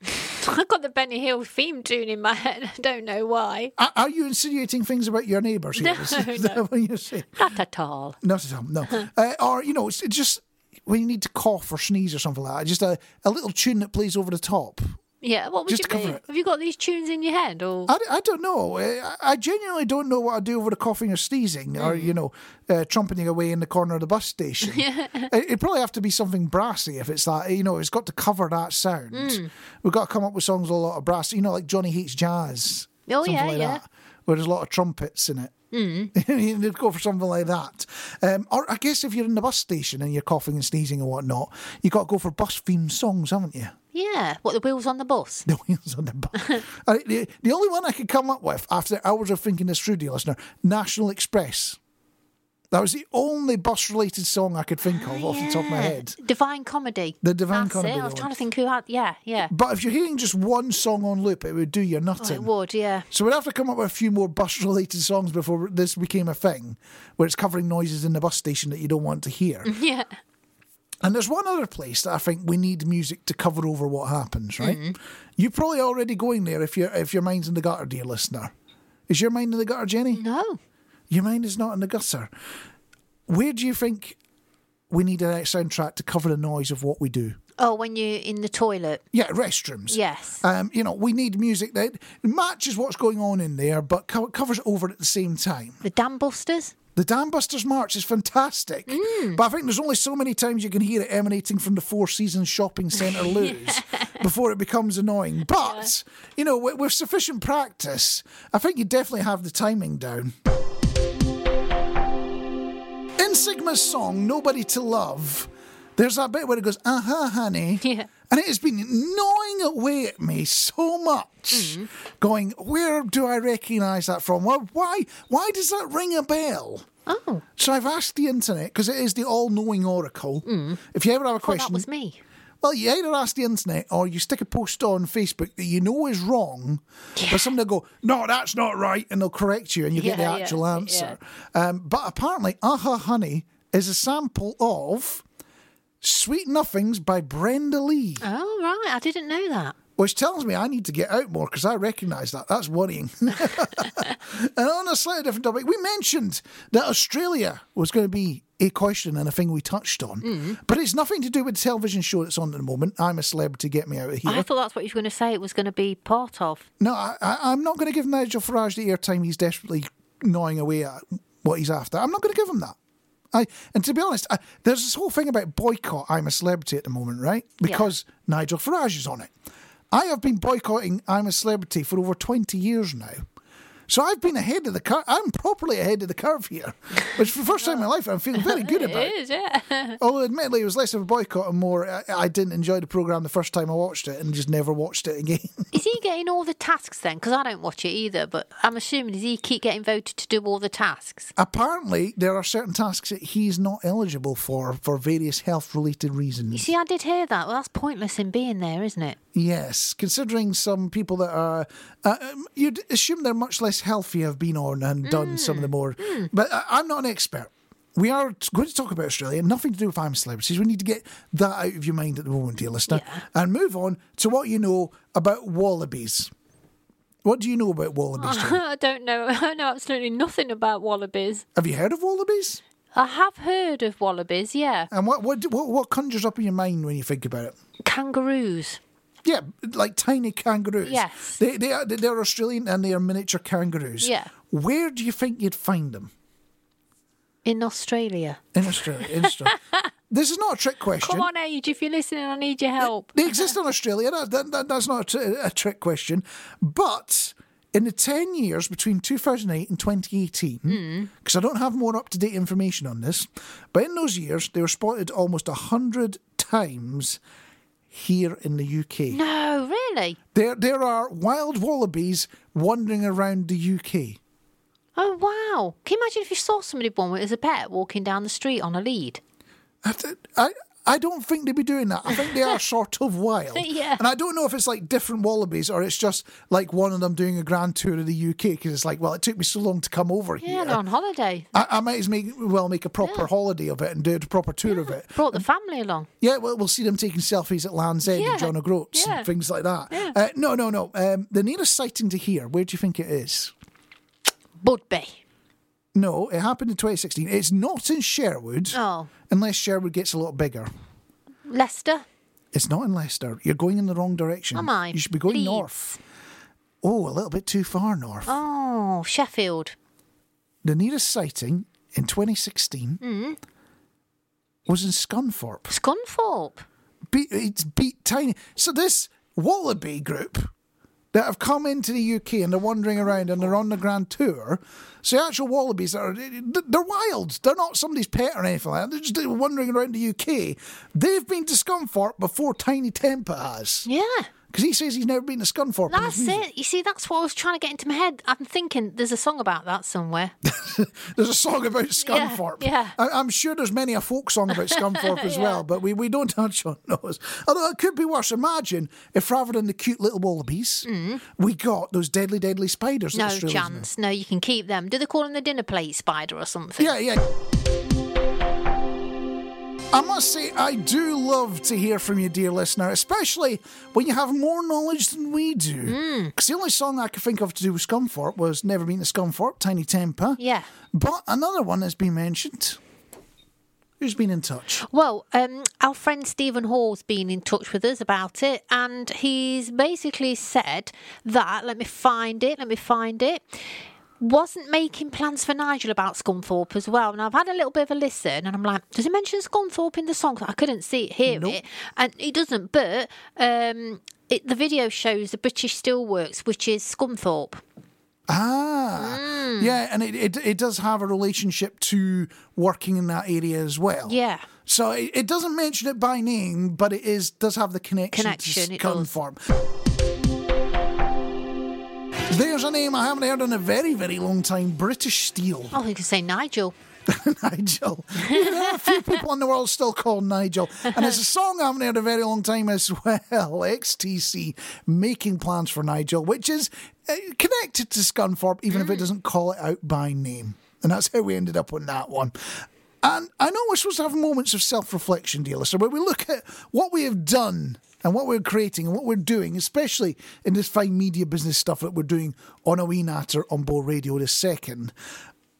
[SPEAKER 4] I've got the Benny Hill theme tune in my head. I don't know why.
[SPEAKER 3] Are, are you insinuating things about your neighbours?
[SPEAKER 4] No, no. Not at all.
[SPEAKER 3] Not at all, no. uh, or, you know, it's it's just when you need to cough or sneeze or something like that, just a, a little tune that plays over the top.
[SPEAKER 4] Yeah, what would
[SPEAKER 3] Just
[SPEAKER 4] you
[SPEAKER 3] to cover
[SPEAKER 4] be?
[SPEAKER 3] it.
[SPEAKER 4] Have you got these tunes in your head? Or
[SPEAKER 3] I, I don't know. Uh, I genuinely don't know what I do over the coughing or sneezing or, you know, uh, trumpeting away in the corner of the bus station. It- It'd probably have to be something brassy if it's that, you know, it's got to cover that sound. We've got to come up with songs with a lot of brass, you know, like Johnny Hates Jazz.
[SPEAKER 4] Oh,
[SPEAKER 3] something
[SPEAKER 4] yeah,
[SPEAKER 3] like
[SPEAKER 4] yeah.
[SPEAKER 3] that, where there's a lot of trumpets in it. Mm. They'd go for something like that. Um, or I guess if you're in the bus station and you're coughing and sneezing and whatnot, you've got to go for bus themed songs, haven't you?
[SPEAKER 4] Yeah, what the wheels on the bus?
[SPEAKER 3] The wheels on the bus. Uh, the, the only one I could come up with after hours of thinking this through, dear listener, National Express. That was the only bus related song I could think of off the top of my head.
[SPEAKER 4] Divine Comedy.
[SPEAKER 3] The Divine
[SPEAKER 4] That's
[SPEAKER 3] Comedy
[SPEAKER 4] It. I was trying to think who had. Yeah, yeah.
[SPEAKER 3] But if you're hearing just one song on loop, it would do your
[SPEAKER 4] Oh,
[SPEAKER 3] nutting.
[SPEAKER 4] it would. Yeah.
[SPEAKER 3] So we'd have to come up with a few more bus related songs before this became a thing, where it's covering noises in the bus station that you don't want to hear.
[SPEAKER 4] Yeah.
[SPEAKER 3] And there's one other place that I think we need music to cover over what happens, right?
[SPEAKER 4] Mm.
[SPEAKER 3] You're probably already going there if your if your mind's in the gutter, dear listener. Is your mind in the gutter, Jenny?
[SPEAKER 4] No.
[SPEAKER 3] Your mind is not in the gutter. Where do you think we need a soundtrack to cover the noise of what we do?
[SPEAKER 4] Oh, when you're in the toilet.
[SPEAKER 3] Yeah, restrooms.
[SPEAKER 4] Yes.
[SPEAKER 3] Um, you know, we need music that matches what's going on in there, but co- covers over at the same time.
[SPEAKER 4] The Dam Busters.
[SPEAKER 3] The Dam Busters March is fantastic,
[SPEAKER 4] Mm.
[SPEAKER 3] but I think there's only so many times you can hear it emanating from the Four Seasons Shopping Centre loos before it becomes annoying. But, you know, with, with sufficient practice, I think you definitely have the timing down. In Sigma's song, Nobody to Love, there's that bit where it goes, uh huh, honey.
[SPEAKER 4] Yeah.
[SPEAKER 3] And it has been gnawing away at me so much, going, where do I recognise that from? Well, why, why does that ring a bell?
[SPEAKER 4] Oh,
[SPEAKER 3] So I've asked the internet, because it is the all knowing oracle. If you ever have a
[SPEAKER 4] well,
[SPEAKER 3] question,
[SPEAKER 4] that was me.
[SPEAKER 3] well, you either ask the internet or you stick a post on Facebook that you know is wrong, but somebody will go, no, that's not right, and they'll correct you and you get the
[SPEAKER 4] Yeah, yeah,
[SPEAKER 3] actual answer. Um, but apparently, Aha Honey is a sample of Sweet Nothings by Brenda Lee,
[SPEAKER 4] Oh, right. I didn't know that.
[SPEAKER 3] which tells me I need to get out more because I recognise that. That's worrying. and on a slightly different topic, we mentioned that Australia was going to be a question and a thing we touched on,
[SPEAKER 4] Mm.
[SPEAKER 3] but it's nothing to do with the television show that's on at the moment. I'm a celebrity, get me out of here.
[SPEAKER 4] I thought that's what you were going to say it was going to be part of.
[SPEAKER 3] No, I, I, I'm not going to give Nigel Farage the airtime he's desperately gnawing away at what he's after. I'm not going to give him that. I, and to be honest, I, there's this whole thing about boycott I'm a Celebrity at the moment, right? Because Nigel Farage is on it. I have been boycotting I'm a Celebrity for over 20 years now. So I've been ahead of the curve. I'm properly ahead of the curve here, which for the first time in my life I'm feeling very good about.
[SPEAKER 4] It is, yeah.
[SPEAKER 3] Although, admittedly, it was less of a boycott and more. I, I didn't enjoy the program the first time I watched it, and just never watched it again.
[SPEAKER 4] is he getting all the tasks then? Because I don't watch it either, but I'm assuming does he keep getting voted to do all the tasks?
[SPEAKER 3] Apparently, there are certain tasks that he's not eligible for for various health-related
[SPEAKER 4] You
[SPEAKER 3] reasons.
[SPEAKER 4] see, I did hear that. Well, that's pointless in being there, isn't it?
[SPEAKER 3] Yes, considering some people that are, uh, um, you'd assume they're much less healthy have been on and done some of the more. But I, I'm not an expert. We are going to talk about Australia, nothing to do with I'm Celebrities. We need to get that out of your mind at the moment, dear listener, and move on to what you know about wallabies. What do you know about wallabies? Jane?
[SPEAKER 4] I don't know. I know absolutely nothing about wallabies.
[SPEAKER 3] Have you heard of wallabies?
[SPEAKER 4] I have heard of wallabies, yeah.
[SPEAKER 3] And what, what what what conjures up in your mind when you think about it?
[SPEAKER 4] Kangaroos.
[SPEAKER 3] Yeah, like tiny kangaroos.
[SPEAKER 4] Yes.
[SPEAKER 3] They they are they're Australian and they are miniature kangaroos.
[SPEAKER 4] Yeah.
[SPEAKER 3] Where do you think you'd find them?
[SPEAKER 4] In Australia.
[SPEAKER 3] In Australia. In Australia. this is not a trick question.
[SPEAKER 4] Come on, Age, if you're listening, I need your help.
[SPEAKER 3] They exist in Australia. That, that, that, that's not a, a trick question. But in the 10 years between 2008 and 2018, hmm. because I don't have more up to date information on this, but in those years, they were spotted almost 100 times here in the UK.
[SPEAKER 4] No, really?
[SPEAKER 3] There, there are wild wallabies wandering around the UK.
[SPEAKER 4] Oh, wow. Can you imagine if you saw somebody born with as a pet walking down the street on a lead?
[SPEAKER 3] I, I, I don't think they'd be doing that. I think they are sort of wild.
[SPEAKER 4] Yeah.
[SPEAKER 3] And I don't know if it's like different wallabies or it's just like one of them doing a grand tour of the UK because it's like, well, it took me so long to come over
[SPEAKER 4] Yeah,
[SPEAKER 3] here.
[SPEAKER 4] they're on holiday.
[SPEAKER 3] I, I might as make, well make a proper holiday of it and do a proper tour of it.
[SPEAKER 4] Brought the family along.
[SPEAKER 3] Yeah, well, we'll see them taking selfies at Land's End
[SPEAKER 4] Yeah.
[SPEAKER 3] and John O'Groats
[SPEAKER 4] Yeah.
[SPEAKER 3] and things like that.
[SPEAKER 4] Yeah.
[SPEAKER 3] Uh, no, no, no. Um, the nearest sighting to here, where do you think it is?
[SPEAKER 4] Budby.
[SPEAKER 3] No, it happened in 2016. It's not in Sherwood,
[SPEAKER 4] Oh.
[SPEAKER 3] unless Sherwood gets a lot bigger.
[SPEAKER 4] Leicester.
[SPEAKER 3] It's not in Leicester. You're going in the wrong direction.
[SPEAKER 4] Am I?
[SPEAKER 3] You should be going
[SPEAKER 4] Leeds.
[SPEAKER 3] north. Oh, a little bit too far north.
[SPEAKER 4] Oh, Sheffield.
[SPEAKER 3] The nearest sighting in 2016
[SPEAKER 4] Hmm.
[SPEAKER 3] was in Scunthorpe.
[SPEAKER 4] Scunthorpe.
[SPEAKER 3] Beat, it's beat tiny. So this wallaby group that have come into the UK and they're wandering around and they're on the grand tour. So the actual wallabies are they're wild. They're not somebody's pet or anything like that. They're just wandering around the UK. They've been to Scunthorpe before Tinie Tempah has.
[SPEAKER 4] Yeah.
[SPEAKER 3] Because he says he's never been to Scunthorpe.
[SPEAKER 4] That's it. You see, that's what I was trying to get into my head. I'm thinking there's a song about that somewhere.
[SPEAKER 3] There's a song about Scunthorpe.
[SPEAKER 4] yeah.
[SPEAKER 3] I, I'm sure there's many a folk song about Scunthorpe as well, but we, we don't touch on those. Although it could be worse. Imagine if rather than the cute little wallabies, we got those deadly, deadly spiders.
[SPEAKER 4] Mm. No chance. No, you can keep them. Do they call them the dinner plate spider or something?
[SPEAKER 3] Yeah, yeah. I must say, I do love to hear from you, dear listener, especially when you have more knowledge than we do. Because the only song I could think of to do with Scunthorpe was Never Been to Scunthorpe, Tinie Tempah.
[SPEAKER 4] Yeah.
[SPEAKER 3] But another one has been mentioned. Who's been in touch?
[SPEAKER 4] Well, um, our friend Stephen Hall's been in touch with us about it, and he's basically said that, let me find it, let me find it, wasn't making plans for Nigel about Scunthorpe as well. And I've had a little bit of a listen, and I'm like, does he mention Scunthorpe in the song? I couldn't see it, hear
[SPEAKER 3] Nope.
[SPEAKER 4] it, and he doesn't, but um, it, the video shows the British Steelworks, which is Scunthorpe.
[SPEAKER 3] Ah,
[SPEAKER 4] Mm.
[SPEAKER 3] yeah, and it, it it does have a relationship to working in that area as well.
[SPEAKER 4] Yeah.
[SPEAKER 3] So it, it doesn't mention it by name, but it is does have the connection,
[SPEAKER 4] Connection,
[SPEAKER 3] to
[SPEAKER 4] it.
[SPEAKER 3] Scunthorpe. There's a name I haven't heard in a very, very long time British Steel.
[SPEAKER 4] Oh, you could say Nigel.
[SPEAKER 3] Nigel. there are a few people in the world still called Nigel. And it's a song I haven't heard in a very long time as well. XTC making plans for Nigel, which is uh, connected to Scunthorpe, even if it doesn't call it out by name. And that's how we ended up on that one. And I know we're supposed to have moments of self reflection, dear listener, where we look at what we have done and what we're creating and what we're doing, especially in this fine media business stuff that we're doing on a wee natter on Bow Radio this second.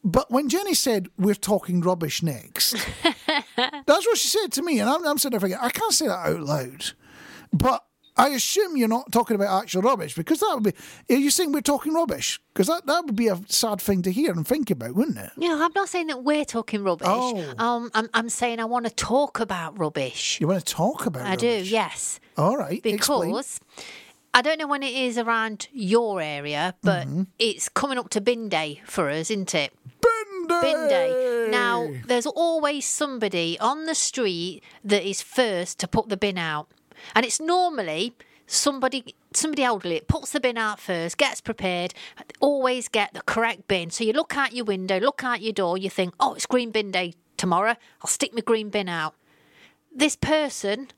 [SPEAKER 3] But when Jenny said we're talking rubbish next, that's what she said to me, and I'm, I'm sitting there thinking I can't say that out loud. But I assume you're not talking about actual rubbish because that would be. Are you saying we're talking rubbish? Because that, that would be a sad thing to hear and think about, wouldn't it?
[SPEAKER 4] No, I'm not saying that we're talking rubbish.
[SPEAKER 3] Oh.
[SPEAKER 4] Um, I'm, I'm saying I want to talk about rubbish.
[SPEAKER 3] You want to talk about?
[SPEAKER 4] I do, yes.
[SPEAKER 3] All right. explain.
[SPEAKER 4] Because I don't know when it is around your area, but
[SPEAKER 3] Mm-hmm.
[SPEAKER 4] it's coming up to bin day for us, isn't it?
[SPEAKER 3] bin day.
[SPEAKER 4] Bin day. Now, there's always somebody on the street that is first to put the bin out. And it's normally somebody somebody elderly that puts the bin out first, gets prepared, always get the correct bin. So you look out your window, look out your door, you think, oh, it's green bin day tomorrow. I'll stick my green bin out. This person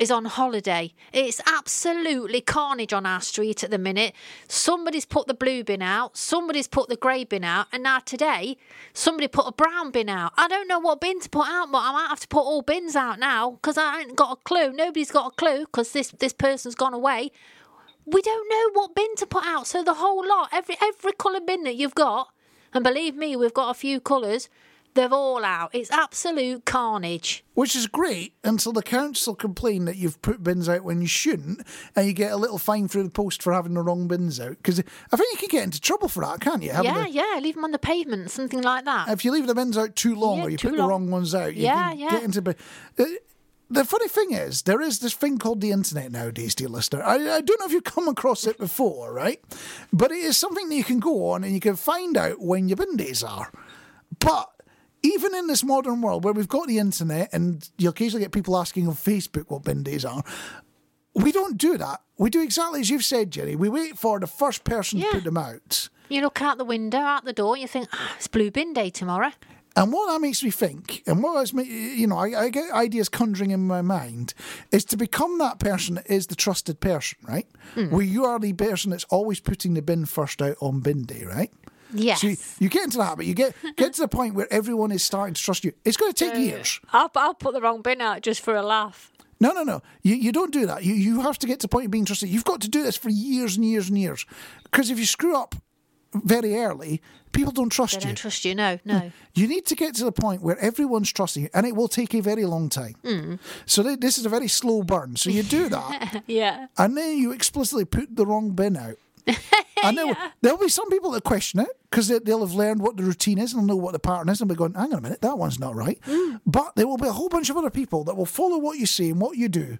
[SPEAKER 4] is on holiday. It's absolutely carnage on our street at the minute. Somebody's put the blue bin out, somebody's put the grey bin out, and now today somebody put a brown bin out. I don't know what bin to put out, but I might have to put all bins out now because I ain't got a clue. Nobody's got a clue because this this person's gone away. We don't know what bin to put out, so the whole lot, every every colour bin that you've got, and believe me, we've got a few colours. They're all out. It's absolute carnage.
[SPEAKER 3] Which is great until the council complain that you've put bins out when you shouldn't, and you get a little fine through the post for having the wrong bins out. Because I think you can get into trouble for that, can't you? Having
[SPEAKER 4] Yeah,
[SPEAKER 3] the-
[SPEAKER 4] yeah, leave them on the pavement, something like that.
[SPEAKER 3] if you leave the bins out too long
[SPEAKER 4] Yeah,
[SPEAKER 3] or you put the wrong ones out, you
[SPEAKER 4] Yeah,
[SPEAKER 3] can
[SPEAKER 4] yeah.
[SPEAKER 3] get into. Uh, the funny thing is, there is this thing called the internet nowadays, dear listener. I, I don't know if you've come across it before, right? But it is something that you can go on and you can find out when your bin days are. But even in this modern world where we've got the internet and you occasionally get people asking on Facebook what bin days are, we don't do that. We do exactly as you've said, Jenny. We wait for the first person
[SPEAKER 4] Yeah.
[SPEAKER 3] to put them out.
[SPEAKER 4] You look out the window, out the door, and you think, ah, it's Blue Bin Day tomorrow.
[SPEAKER 3] And what that makes me think, and what is, you know, I, I get ideas conjuring in my mind, is to become that person that is the trusted person, right? Where you are the person that's always putting the bin first out on bin day, right?
[SPEAKER 4] Yes.
[SPEAKER 3] So you, you get into that, but you get get to the point where everyone is starting to trust you. It's going to take years.
[SPEAKER 4] I'll, I'll put the wrong bin out just for a laugh.
[SPEAKER 3] No, no, no. You, you don't do that. You, you have to get to the point of being trusted. You've got to do this for years and years and years. Because if you screw up very early, people don't trust
[SPEAKER 4] They
[SPEAKER 3] you.
[SPEAKER 4] don't trust you, no, no.
[SPEAKER 3] You need to get to the point where everyone's trusting you, and it will take a very long time.
[SPEAKER 4] Hmm.
[SPEAKER 3] So th- this is a very slow burn. So you do that,
[SPEAKER 4] yeah.
[SPEAKER 3] and then you explicitly put the wrong bin out. And there, there'll be some people that question it because they, they'll have learned what the routine is and they'll know what the pattern is and be going, hang on a minute, that one's not right.
[SPEAKER 4] Hmm.
[SPEAKER 3] But there will be a whole bunch of other people that will follow what you say and what you do.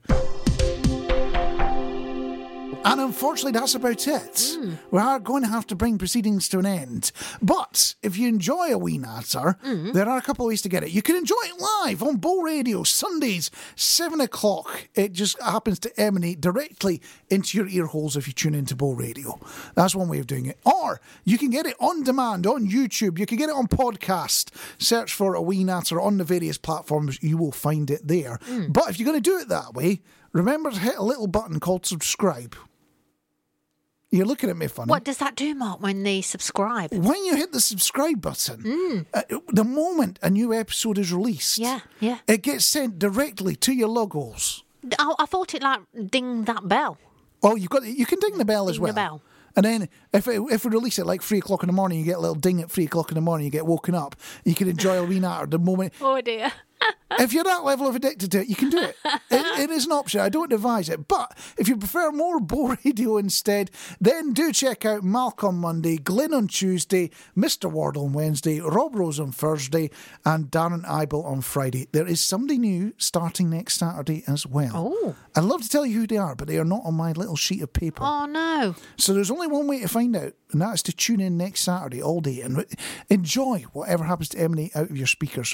[SPEAKER 3] And unfortunately, that's about it. Hmm. We are going to have to bring proceedings to an end. But if you enjoy a wee natter, hmm. there are a couple of ways to get it. You can enjoy it live on Bow Radio, Sundays, 7 o'clock. It just happens to emanate directly into your ear holes if you tune into Bow Radio. That's one way of doing it. Or you can get it on demand on YouTube. You can get it on podcast. Search for a wee natter on the various platforms. You will find it there. Hmm. But if you're going to do it that way, remember to hit a little button called subscribe. You're looking at me funny.
[SPEAKER 4] What does that do, Marc, when they subscribe?
[SPEAKER 3] When you hit the subscribe button, uh, the moment a new episode is released.
[SPEAKER 4] Yeah, yeah.
[SPEAKER 3] it gets sent directly to your logos.
[SPEAKER 4] I, I thought it like ding that bell.
[SPEAKER 3] Oh, you've got you can ding the bell as well.
[SPEAKER 4] the bell.
[SPEAKER 3] And then if it, if we release it like three o'clock in the morning, you get a little ding at three o'clock in the morning. You get woken up. You can enjoy a wee natter the moment.
[SPEAKER 4] Oh dear.
[SPEAKER 3] If you're that level of addicted to it, you can do it. it. It is an option. I don't advise it. But if you prefer more Bo Radio instead, then do check out Malcolm Monday, Glenn on Tuesday, Mr. Ward on Wednesday, Rob Rose on Thursday, and Darren Eibel on Friday. There is somebody new starting next Saturday as well.
[SPEAKER 4] Oh.
[SPEAKER 3] I'd love to tell you who they are, but they are not on my little sheet of paper.
[SPEAKER 4] Oh no.
[SPEAKER 3] So there's only one way to find out, and that is to tune in next Saturday all day and enjoy whatever happens to emanate out of your speakers